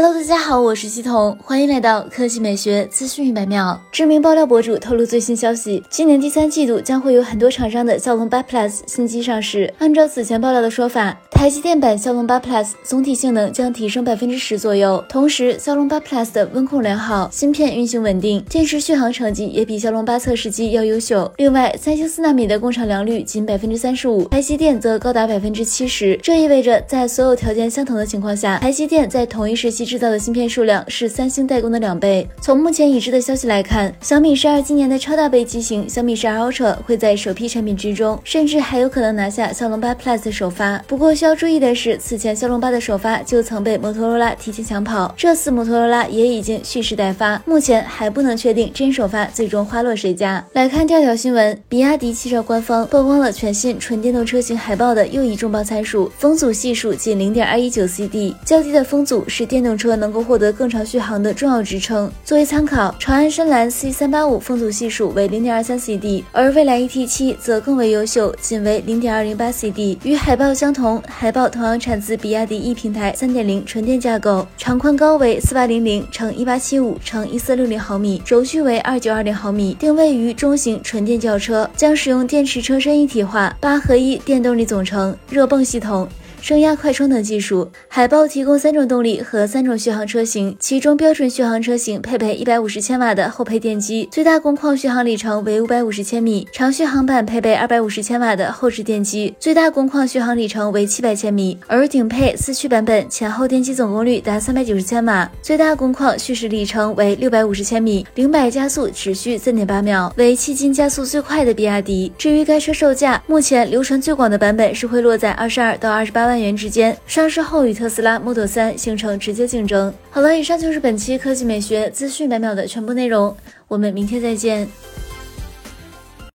Hello，大家好，我是系统，欢迎来到科技美学资讯一百秒。知名爆料博主透露最新消息，今年第三季度将会有很多厂商的骁龙八 Plus 新机上市。按照此前爆料的说法，台积电版骁龙八 Plus 总体性能将提升百分之十左右，同时骁龙八 Plus 的温控良好，芯片运行稳定，电池续航成绩也比骁龙八测试机要优秀。另外，三星四纳米的工厂良率仅百分之三十五，台积电则高达百分之七十，这意味着在所有条件相同的情况下，台积电在同一时期。制造的芯片数量是三星代工的两倍。从目前已知的消息来看，小米十二今年的超大杯机型小米十二 Ultra 会在首批产品之中，甚至还有可能拿下骁龙八 Plus 的首发。不过需要注意的是，此前骁龙八的首发就曾被摩托罗拉提前抢跑，这次摩托罗拉也已经蓄势待发，目前还不能确定真首发最终花落谁家。来看第二条新闻，比亚迪汽车官方曝光了全新纯电动车型海报的又一重磅参数，风阻系数仅零点二一九 CD，较低的风阻是电动。动车能够获得更长续航的重要支撑。作为参考，长安深蓝 C 三八五风阻系数为零点二三 CD，而蔚来 ET 七则更为优秀，仅为零点二零八 CD。与海豹相同，海豹同样产自比亚迪 E 平台三点零纯电架构，长宽高为四八零零乘一八七五乘一四六零毫米，轴距为二九二零毫米，定位于中型纯电轿车，将使用电池车身一体化、八合一电动力总成、热泵系统。升压快充等技术，海豹提供三种动力和三种续航车型，其中标准续航车型配备一百五十千瓦的后配电机，最大工况续航里程为五百五十千米；长续航版配备二百五十千瓦的后置电机，最大工况续航里程为七百千米；而顶配四驱版本前后电机总功率达三百九十千瓦，最大工况续时里程为六百五十千米，零百加速只需三点八秒，为迄今加速最快的比亚迪。至于该车售价，目前流传最广的版本是会落在二十二到二十八。万元之间，上市后与特斯拉 Model 3形成直接竞争。好了，以上就是本期科技美学资讯百秒的全部内容，我们明天再见。